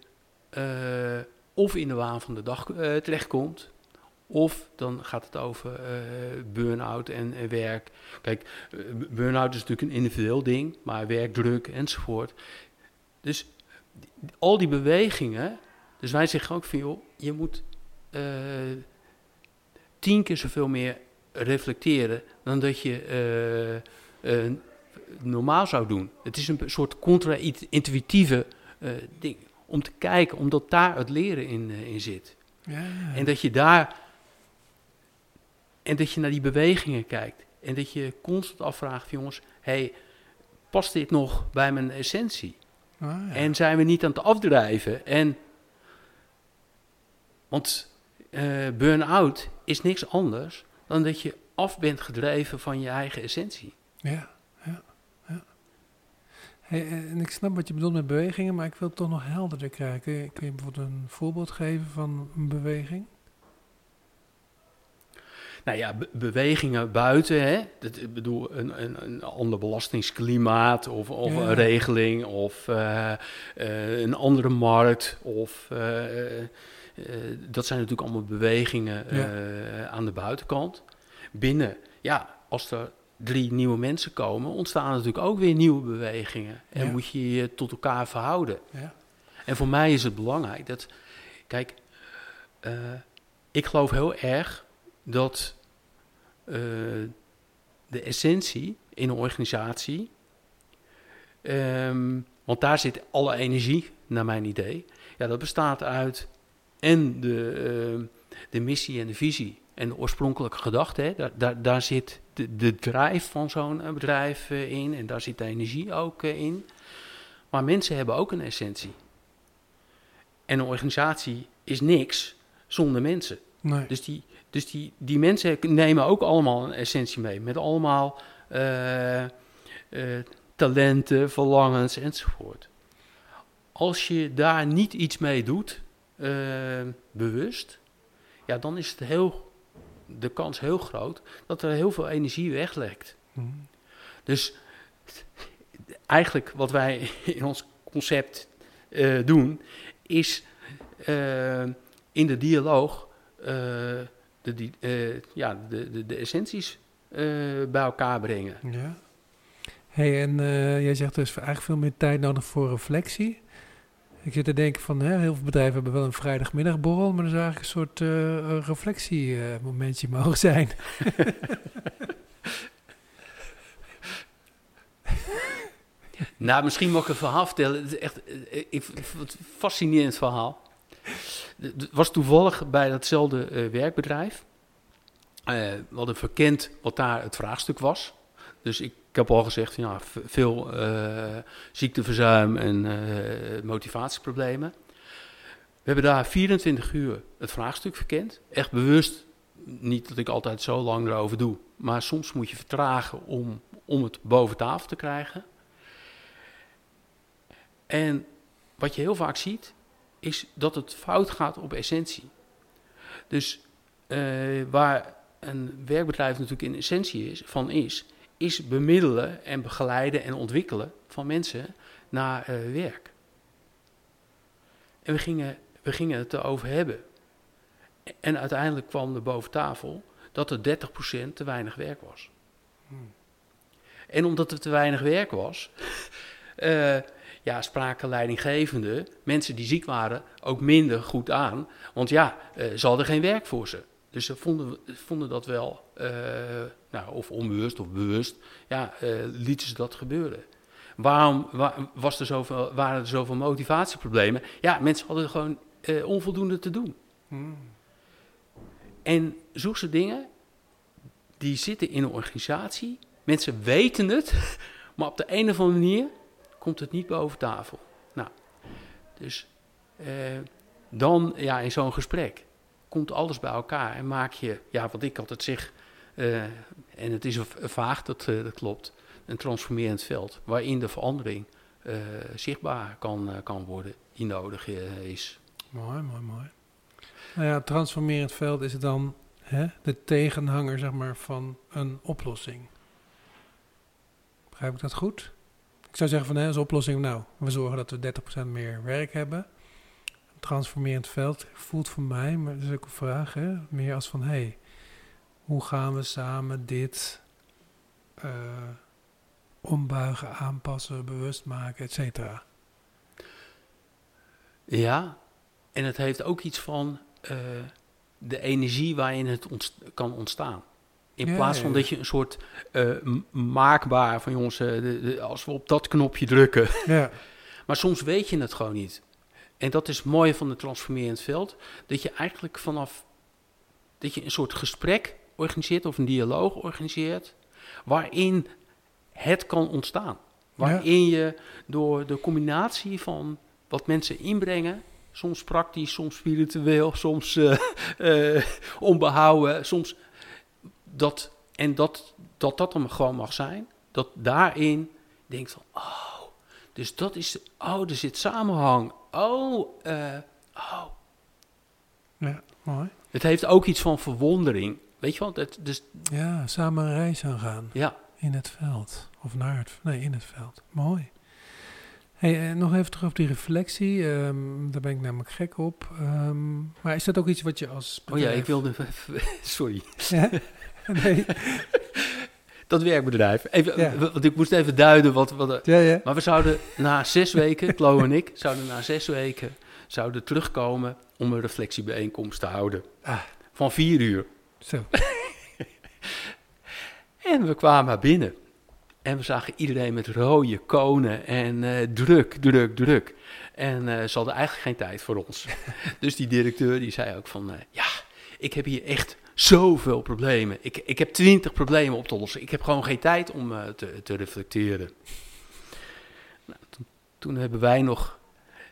eh, of in de waan van de dag eh, terechtkomt, of dan gaat het over burn-out en, werk. Kijk, burn-out is natuurlijk een individueel ding, maar werkdruk enzovoort. Dus al die bewegingen, dus wij zeggen ook van joh, je moet tien keer zoveel meer reflecteren dan dat je eh, eh, normaal zou doen. Het is een soort contra-intuïtieve eh, ding om te kijken, omdat daar het leren in, in zit. Ja. En dat je daar. En dat je naar die bewegingen kijkt. En dat je constant afvraagt: jongens, hey, past dit nog bij mijn essentie? Ah, ja. En zijn we niet aan het afdrijven? En. Want eh burn-out is niks anders dan dat je af bent gedreven van je eigen essentie. Ja, ja, ja. Hey, en ik snap wat je bedoelt met bewegingen, maar ik wil het toch nog helderder krijgen. Kun je, kun je bijvoorbeeld een voorbeeld geven van een beweging? Nou ja, be- bewegingen buiten, hè? Dat, ik bedoel, een, een, een ander belastingsklimaat of, of Ja. een regeling of eh, eh, een andere markt. Of, eh, eh, dat zijn natuurlijk allemaal bewegingen Ja. eh, aan de buitenkant. Binnen, ja, als er drie nieuwe mensen komen, ontstaan natuurlijk ook weer nieuwe bewegingen. En Ja. moet je je tot elkaar verhouden. Ja. En voor mij is het belangrijk dat, kijk, eh, ik geloof heel erg dat eh, de essentie in een organisatie, ehm, want daar zit alle energie, naar mijn idee, ja, dat bestaat uit en de, ehm, de missie en de visie en de oorspronkelijke gedachte. Hè, daar, daar, daar zit de, de drijf van zo'n eh, bedrijf eh, in en daar zit de energie ook eh, in. Maar mensen hebben ook een essentie. En een organisatie is niks zonder mensen. Nee. Dus die, dus die, die mensen nemen ook allemaal een essentie mee. Met allemaal eh, eh, talenten, verlangens enzovoort. Als je daar niet iets mee doet, eh, bewust, ja, dan is het heel, de kans heel groot dat er heel veel energie weglekt. Hm. Dus eigenlijk wat wij in ons concept eh, doen, is eh, in de dialoog eh, de, die, eh, ja, de, de, de essenties bij elkaar brengen. Ja. Hey, en jij zegt dus eigenlijk veel meer tijd nodig voor reflectie. Ik zit te denken van, hè, heel veel bedrijven hebben wel een vrijdagmiddagborrel, maar er zou eigenlijk een soort eh reflectiemomentje mogen zijn. Nou, misschien mag ik een verhaal vertellen. Het is echt eh, ik, het fascinerend verhaal. Was toevallig bij datzelfde eh, werkbedrijf. Eh, we hadden verkend wat daar het vraagstuk was. Dus ik, ik heb al gezegd, ja, veel eh, ziekteverzuim en eh, motivatieproblemen. We hebben daar 24 uur het vraagstuk verkend. Echt bewust, niet dat ik altijd zo lang erover doe. Maar soms moet je vertragen om, om het boven tafel te krijgen. En wat je heel vaak ziet, is dat het fout gaat op essentie. Dus eh, waar een werkbedrijf natuurlijk in essentie is, van is, is bemiddelen en begeleiden en ontwikkelen van mensen naar eh, werk. En we gingen, we gingen het erover hebben. En uiteindelijk kwam er boven tafel dat er 30% te weinig werk was. En omdat er te weinig werk was, eh, ja, spraken leidinggevenden, mensen die ziek waren, ook minder goed aan. Want ja, eh, ze hadden geen werk voor ze. Dus ze vonden, vonden dat wel, eh, nou, of onbewust of bewust, ja, eh, lieten ze dat gebeuren. Waarom wa- was er zoveel, waren er zoveel motivatieproblemen? Ja, mensen hadden gewoon eh, onvoldoende te doen. Hm. En zulke soort dingen, die zitten in een organisatie. Mensen weten het, maar op de een of andere manier komt het niet boven tafel. Nou, dus dan, ja, in zo'n gesprek komt alles bij elkaar en maak je, ja, wat ik altijd zeg, eh, en het is vaag, dat, eh, dat klopt, een transformerend veld waarin de verandering eh, zichtbaar kan, kan worden die nodig is. Mooi, mooi, mooi. Nou ja, transformerend veld is dan hè, de tegenhanger zeg maar, van een oplossing. Begrijp ik dat goed? Ik zou zeggen van hè, als oplossing, nou, we zorgen dat we 30% meer werk hebben. Transformerend veld voelt voor mij, maar dat is ook een vraag, hè, meer als van hé, hey, hoe gaan we samen dit eh, ombuigen, aanpassen, bewust maken, et cetera. Ja, en het heeft ook iets van eh, de energie waarin het ontst- kan ontstaan. In Ja, plaats van ja. dat je een soort eh, maakbaar van jongens, de, de- als we op dat knopje drukken. Ja, Maar soms weet je het gewoon niet. En dat is het mooie van het transformerend veld. Dat je eigenlijk vanaf, dat je een soort gesprek organiseert of een dialoog organiseert. Waarin het kan ontstaan. Waarin je door de combinatie van wat mensen inbrengen. Soms praktisch, soms spiritueel, soms eh, eh, onbehouden, soms dat en dat dat dat dan gewoon mag zijn, dat daarin denkt van, oh, dus dat is, oh, er zit samenhang, oh, eh, oh. ja, mooi. Het heeft ook iets van verwondering, weet je wel? Dus Ja, samen een reis aangaan. ja, In het veld. Of naar het... Nee, in het veld. Mooi. Hey, eh, nog even terug op die reflectie. Ehm, daar ben ik namelijk gek op. Ehm, maar is dat ook iets wat je als oh ja, ik wilde, sorry. Ja? Nee. Dat werkbedrijf. Even, Ja. Want ik moest even duiden wat... wat Ja, ja. maar we zouden na zes weken, Chloe en ik, zouden na zes weken zouden terugkomen om een reflectiebijeenkomst te houden. Ah. Van vier uur. Zo. En we kwamen binnen. En we zagen iedereen met rode konen en eh, druk, druk, druk. En eh, ze hadden eigenlijk geen tijd voor ons. dus die directeur die zei ook van, eh, ja, ik heb hier echt zoveel problemen. Ik, ik heb twintig problemen op te lossen. Ik heb gewoon geen tijd om eh, te, te reflecteren. Nou, toen, toen hebben wij nog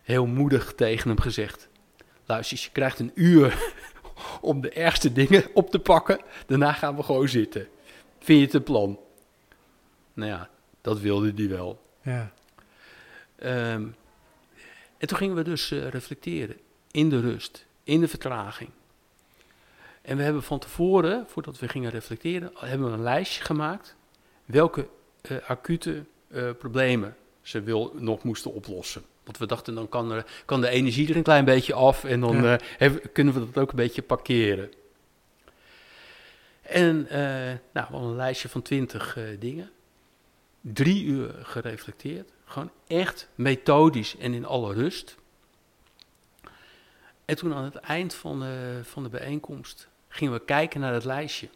heel moedig tegen hem gezegd, luister, je krijgt een uur om de ergste dingen op te pakken. Daarna gaan we gewoon zitten. Vind je het een plan? Nou ja, dat wilde hij wel. Ja. Ehm, en toen gingen we dus eh, reflecteren. In de rust, in de vertraging. En we hebben van tevoren, voordat we gingen reflecteren, hebben we een lijstje gemaakt. Welke eh, acute eh, problemen ze wil, nog moesten oplossen. Want we dachten, dan kan, er, kan de energie er een klein beetje af en dan Ja. eh, kunnen we dat ook een beetje parkeren. En nou, we hadden een lijstje van twintig dingen. Drie uur gereflecteerd. Gewoon echt methodisch en in alle rust. En toen aan het eind van de, van de bijeenkomst gingen we kijken naar het lijstje.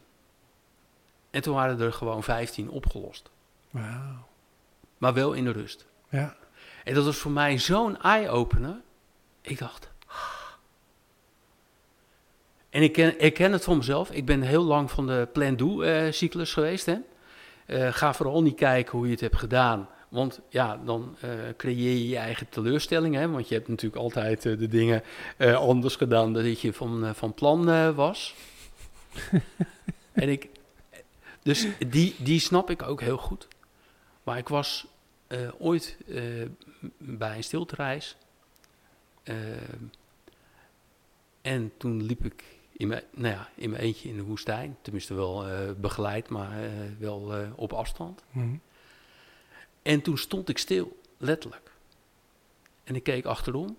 En toen waren er gewoon 15 opgelost. Wauw. Maar wel in de rust. Ja. En dat was voor mij zo'n eye-opener. Ik dacht. "Ah." En ik ken, ik ken het van mezelf. Ik ben heel lang van de plan-do-cyclus geweest. Hè? Eh, ga vooral niet kijken hoe je het hebt gedaan. Want ja, dan eh, creëer je je eigen teleurstelling. Hè? Want je hebt natuurlijk altijd eh, de dingen eh, anders gedaan dan dat je van, van plan was. en ik, dus die, die snap ik ook heel goed. Maar ik was ooit bij een stiltereis. En toen liep ik in mijn, nou ja, in mijn eentje in de woestijn. Tenminste wel begeleid, maar wel op afstand. Mhm. En toen stond ik stil, letterlijk. En ik keek achterom.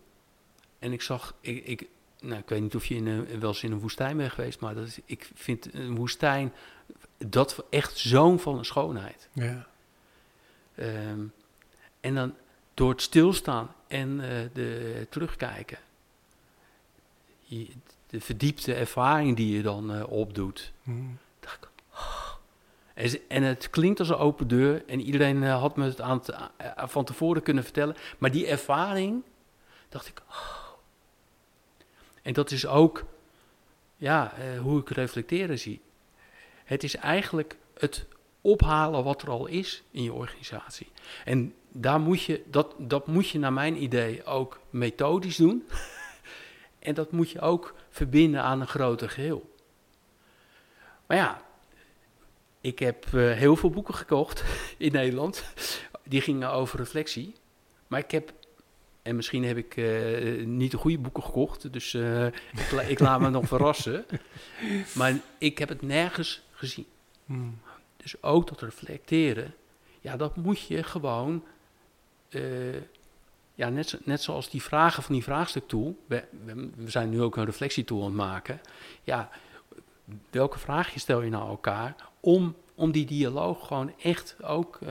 En ik zag, ik, ik, nou, ik weet niet of je in een, wel eens in een woestijn bent geweest, maar dat is, ik vind een woestijn, dat echt zo'n van een schoonheid. Ja. Ehm, en dan door het stilstaan en eh, de terugkijken, je- de verdiepte ervaring die je dan eh, opdoet. Mhm. En, het klinkt als een open deur en iedereen eh, had me het aan het- eh, van tevoren kunnen vertellen. Maar die ervaring, dacht ik, "Oh." en dat is ook ja, eh, hoe ik reflecteren zie. Het is eigenlijk het ophalen wat er al is in je organisatie. En daar moet je, dat, dat moet je naar mijn idee ook methodisch doen. en dat moet je ook verbinden aan een groter geheel. Maar ja, ik heb eh, heel veel boeken gekocht in Nederland. Die gingen over reflectie. Maar ik heb, en misschien heb ik eh, niet de goede boeken gekocht. Dus eh, ik, la- ik laat me nog verrassen. Maar ik heb het nergens gezien. Mhm. Dus ook dat reflecteren, ja, dat moet je gewoon, ja, net, net zoals die vragen van die vraagstuktool, we, we, we zijn nu ook een reflectietool aan het maken, ja, welke vraagje stel je nou elkaar om, om die dialoog gewoon echt ook eh,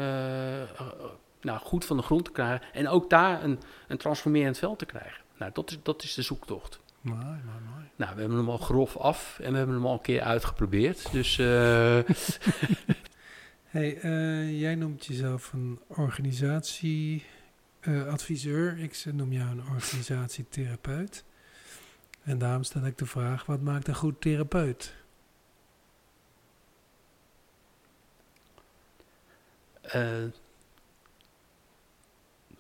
nou, goed van de grond te krijgen en ook daar een, een transformerend veld te krijgen. Nou, dat is, dat is de zoektocht. Mooi, mooi, mooi. Nou, we hebben hem al grof af en we hebben hem al een keer uitgeprobeerd. Dus eh, Hey, eh, jij noemt jezelf een organisatieadviseur. ik noem jou een organisatietherapeut. En daarom stel ik de vraag, wat maakt een goed therapeut?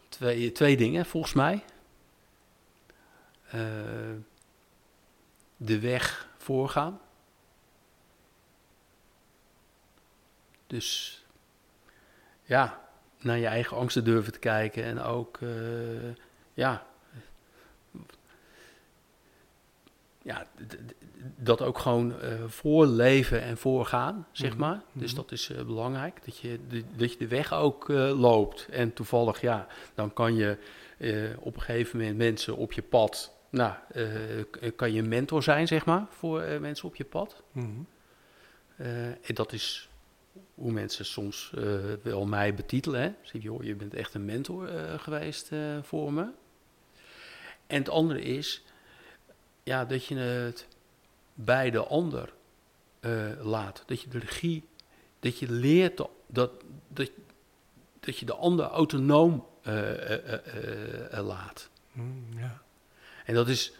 Twee, twee dingen, volgens mij. Eh, de weg voorgaan. Dus ja, naar je eigen angsten durven te kijken en ook, eh, ja, ja, dat ook gewoon eh, voorleven en voorgaan, zeg Mhm, maar. Dus mhm. dat is eh, belangrijk, dat je, de, dat je de weg ook eh, loopt. En toevallig, ja, dan kan je op een gegeven moment mensen op je pad, nou, kan je een mentor zijn, zeg maar, voor mensen op je pad. Mhm. En dat is hoe mensen soms wel mij betitelen. Hè? Zeg je, joh, je bent echt een mentor geweest voor me. En het andere is ja, dat je het bij de ander laat. Dat je de regie, dat je leert dat, dat, dat je de ander autonoom laat. Mm, ja. En dat is,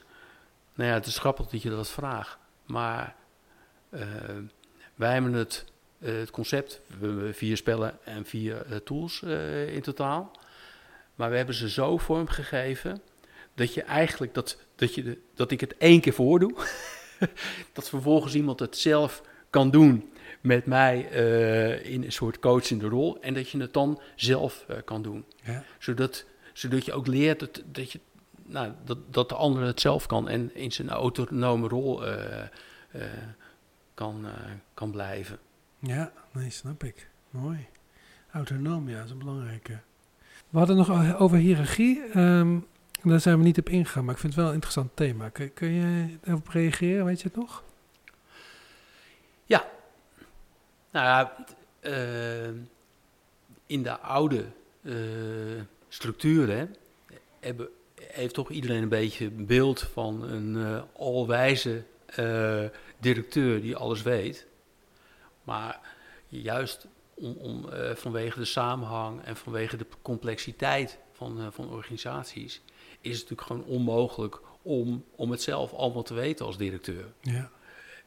nou ja, het is grappig dat je dat vraagt. Maar wij hebben het eh, het concept. We hebben vier spellen en vier eh, tools eh, in totaal. Maar we hebben ze zo vormgegeven dat je eigenlijk dat, dat, je de, dat ik het één keer voordoe. dat vervolgens iemand het zelf kan doen met mij in een soort coachende rol. En dat je het dan zelf kan doen. Ja. Zodat, zodat je ook leert dat, dat, je, nou, dat, dat de ander het zelf kan en in zijn autonome rol kan, kan blijven. Ja, nee, snap ik. Mooi. Autonoom, ja, dat is een belangrijke. We hadden nog over hiërarchie. Um, daar zijn we niet op ingegaan, maar ik vind het wel een interessant thema. Kun, kun je erop reageren, weet je het nog? Ja. Nou ja, uh, in de oude uh, structuren heeft toch iedereen een beetje een beeld van een uh, alwijze directeur die alles weet. Maar juist om, om vanwege de samenhang en vanwege de complexiteit van, van organisaties, is het natuurlijk gewoon onmogelijk om, om het zelf allemaal te weten als directeur. Ja.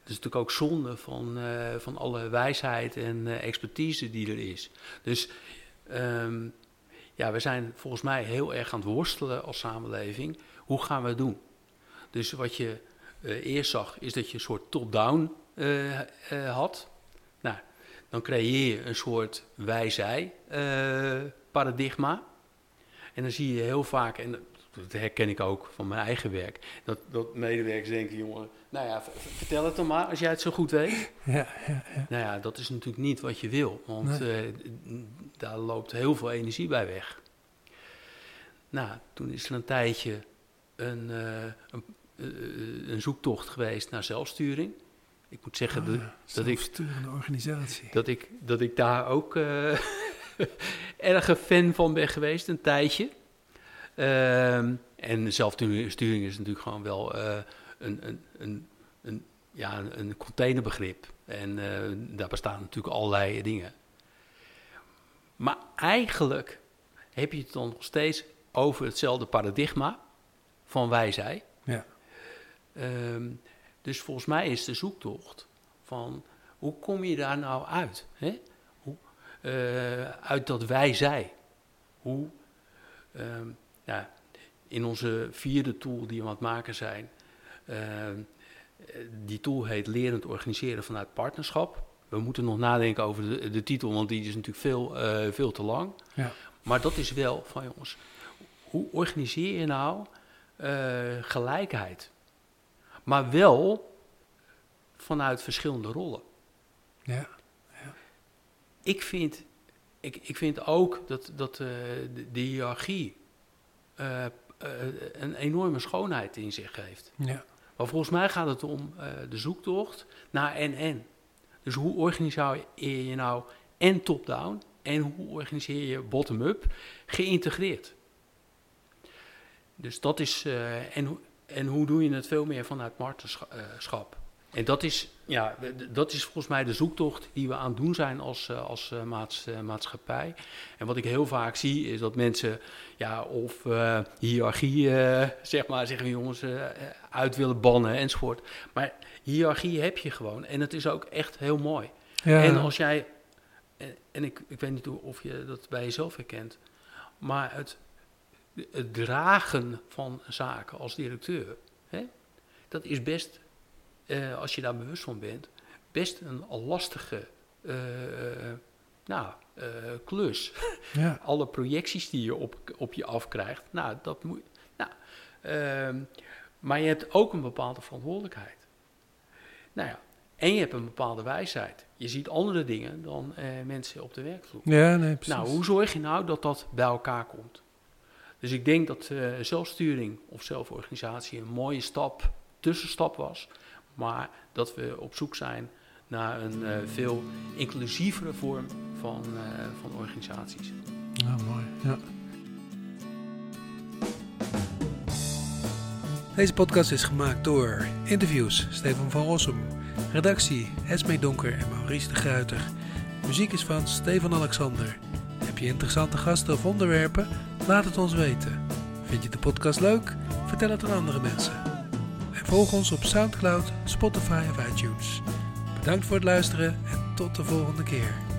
Het is natuurlijk ook zonde van, uh, van alle wijsheid en expertise die er is. Dus um, ja, we zijn volgens mij heel erg aan het worstelen als samenleving. Hoe gaan we het doen? Dus wat je eerst zag, is dat je een soort top-down had dan creëer je een soort wij-zij-paradigma. Eh, en dan zie je heel vaak, en dat herken ik ook van mijn eigen werk, dat, dat medewerkers denken, jongen, nou ja, vertel het dan maar als jij het zo goed weet. Ja, ja, ja. Nou ja, dat is natuurlijk niet wat je wil, want eh, daar loopt heel veel energie bij weg. Nou, toen is er een tijdje een, uh, een, een zoektocht geweest naar zelfsturing ik moet zeggen oh, dat, ik, organisatie. Dat ik, dat ik daar ook erg een fan van ben geweest, een tijdje. Uh, en zelfsturing is natuurlijk gewoon wel uh, een, een, een, een, ja, een containerbegrip. En uh, daar bestaan natuurlijk allerlei dingen. Maar eigenlijk heb je het dan nog steeds over hetzelfde paradigma van wij Ja. Um, dus volgens mij is de zoektocht van hoe kom je daar nou uit? Hè? Hoe, uh, uit dat wij-zij. Hoe, uh, ja, in onze vierde tool die we aan het maken zijn, uh, die tool heet Lerend Organiseren vanuit Partnerschap. We moeten nog nadenken over de, de titel, want die is natuurlijk veel, eh, veel te lang. Ja. Maar dat is wel van jongens, hoe organiseer je nou eh, gelijkheid? maar wel vanuit verschillende rollen. Ja. ja. Ik, vind, ik, ik vind ook dat, dat de, de hiërarchie uh, uh, een enorme schoonheid in zich heeft. Ja. Maar volgens mij gaat het om de zoektocht naar en-en. Dus hoe organiseer je nou en top-down en hoe organiseer je bottom-up geïntegreerd? Dus dat is, en en hoe doe je het veel meer vanuit partnerschap? En dat is, ja, dat is volgens mij de zoektocht die we aan het doen zijn als, eh, als eh, maats, eh, maatschappij. En wat ik heel vaak zie is dat mensen ja, of uh, hiërarchie, zeg maar, zeggen jongens, uit willen bannen enzovoort. Maar hiërarchie heb je gewoon en het is ook echt heel mooi. Ja. En als jij, en, en ik, ik weet niet of je dat bij jezelf herkent, maar het het dragen van zaken als directeur, hè, dat is best, uh, als je daar bewust van bent, best een lastige uh, nou, uh, klus. Ja. Alle projecties die je op, op je afkrijgt, nou, dat moet. Nou, ehm, maar je hebt ook een bepaalde verantwoordelijkheid. Nou ja, en je hebt een bepaalde wijsheid. Je ziet andere dingen dan mensen op de werkvloer. Ja, nee, precies. Nou, hoe zorg je nou dat dat bij elkaar komt? Dus ik denk dat zelfsturing of zelforganisatie een mooie stap, tussenstap was. Maar dat we op zoek zijn naar een eh, veel inclusievere vorm van, eh, van organisaties. Mooi. Ja. Deze podcast is gemaakt door interviews Stefan van Rossum, redactie Esme Donker en Maurice de Gruiter. Muziek is van Stefan Alexander. Heb je interessante gasten of onderwerpen? Laat het ons weten. Vind je de podcast leuk? Vertel het aan andere mensen. Volg ons op SoundCloud, Spotify of iTunes. Bedankt voor het luisteren en tot de volgende keer.